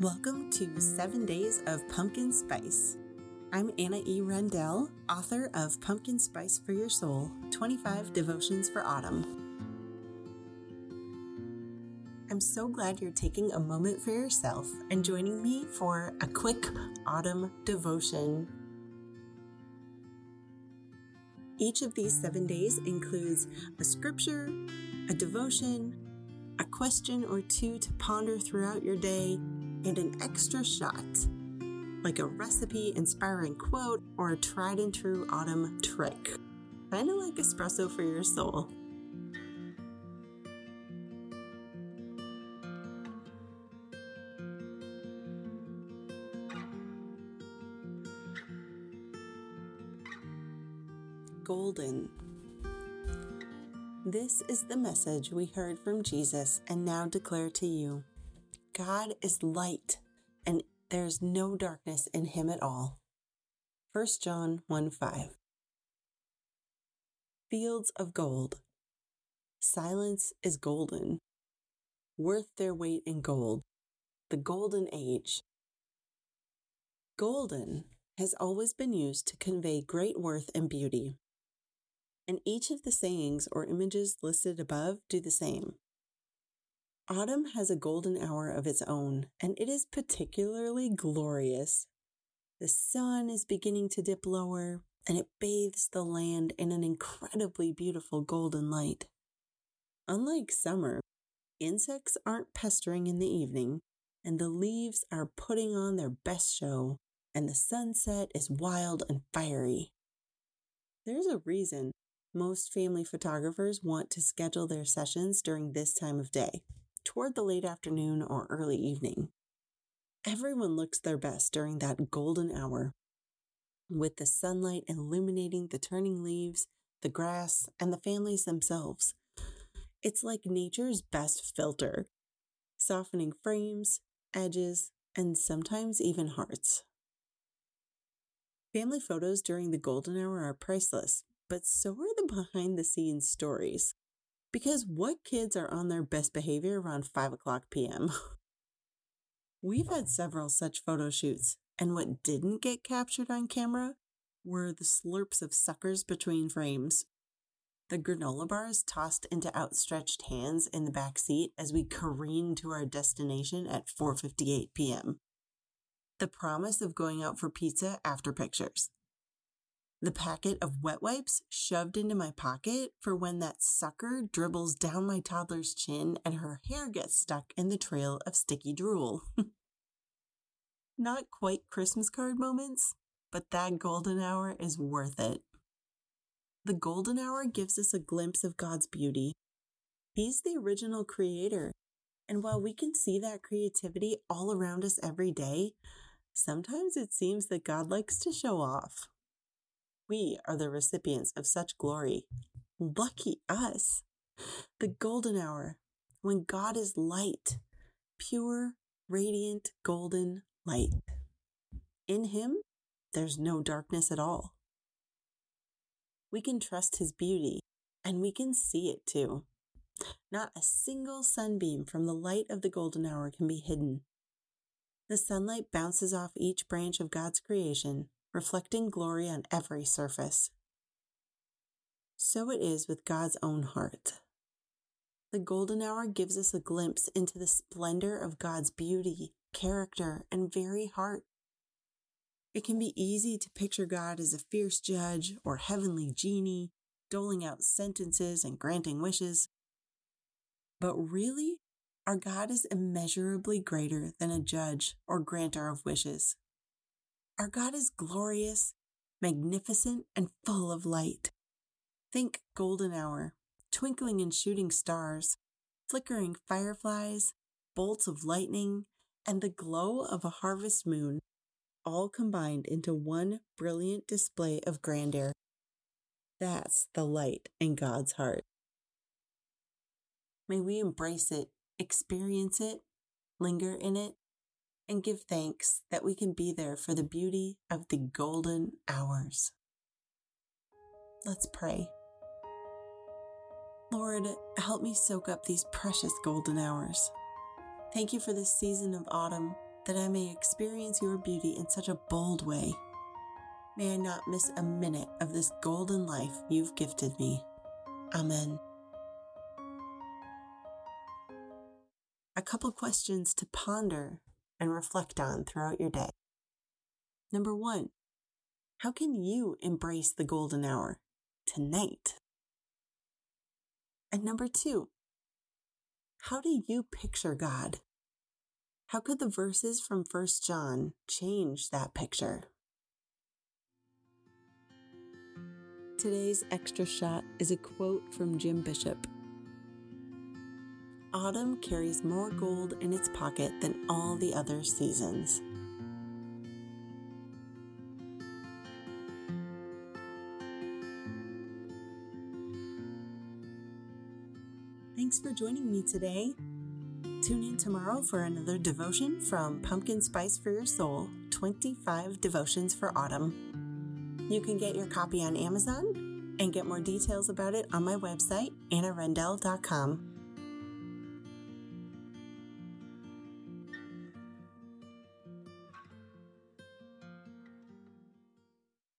Welcome to Seven Days of Pumpkin Spice. I'm Anna E. Rendell, author of Pumpkin Spice for Your Soul 25 Devotions for Autumn. I'm so glad you're taking a moment for yourself and joining me for a quick autumn devotion. Each of these seven days includes a scripture, a devotion, a question or two to ponder throughout your day, and an extra shot, like a recipe inspiring quote or a tried and true autumn trick. Kind of like espresso for your soul. Golden. This is the message we heard from Jesus and now declare to you. God is light, and there is no darkness in him at all. 1 John 1 5. Fields of gold. Silence is golden, worth their weight in gold. The golden age. Golden has always been used to convey great worth and beauty. And each of the sayings or images listed above do the same. Autumn has a golden hour of its own, and it is particularly glorious. The sun is beginning to dip lower, and it bathes the land in an incredibly beautiful golden light. Unlike summer, insects aren't pestering in the evening, and the leaves are putting on their best show, and the sunset is wild and fiery. There's a reason most family photographers want to schedule their sessions during this time of day toward the late afternoon or early evening. Everyone looks their best during that golden hour, with the sunlight illuminating the turning leaves, the grass, and the families themselves. It's like nature's best filter, softening frames, edges, and sometimes even hearts. Family photos during the golden hour are priceless, but so are the behind the scenes stories. Because what kids are on their best behavior around 5 o'clock p.m.? We've had several such photo shoots, and what didn't get captured on camera were the slurps of suckers between frames. The granola bars tossed into outstretched hands in the back seat as we careened to our destination at 4:58 p.m. The promise of going out for pizza after pictures the packet of wet wipes shoved into my pocket for when that sucker dribbles down my toddler's chin and her hair gets stuck in the trail of sticky drool. Not quite Christmas card moments, but that golden hour is worth it. The golden hour gives us a glimpse of God's beauty. He's the original creator. And while we can see that creativity all around us every day, sometimes it seems that God likes to show off. We are the recipients of such glory. Lucky us. The golden hour, when God is light, pure, radiant, golden light. In Him, there's no darkness at all. We can trust His beauty, and we can see it too. Not a single sunbeam from the light of the golden hour can be hidden. The sunlight bounces off each branch of God's creation reflecting glory on every surface. So it is with God's own heart. The golden hour gives us a glimpse into the splendor of God's beauty, character, and very heart. It can be easy to picture God as a fierce judge or heavenly genie, doling out sentences and granting wishes. But really, our God is immeasurably greater than a judge or granter of wishes. Our God is glorious, magnificent, and full of light. Think golden hour, twinkling and shooting stars, flickering fireflies, bolts of lightning, and the glow of a harvest moon, all combined into one brilliant display of grandeur. That's the light in God's heart. May we embrace it, experience it, linger in it, and give thanks that we can be there for the beauty of the golden hours. Let's pray. Lord, help me soak up these precious golden hours. Thank you for this season of autumn that I may experience your beauty in such a bold way. May I not miss a minute of this golden life you've gifted me. Amen. A couple questions to ponder and reflect on throughout your day. Number one, how can you embrace the golden hour tonight? And number two, how do you picture God? How could the verses from 1 John change that picture? Today's extra shot is a quote from Jim Bishop Autumn carries more gold in its pocket than all the other seasons. Thanks for joining me today. Tune in tomorrow for another devotion from Pumpkin Spice for Your Soul 25 Devotions for Autumn. You can get your copy on Amazon and get more details about it on my website, annarendell.com.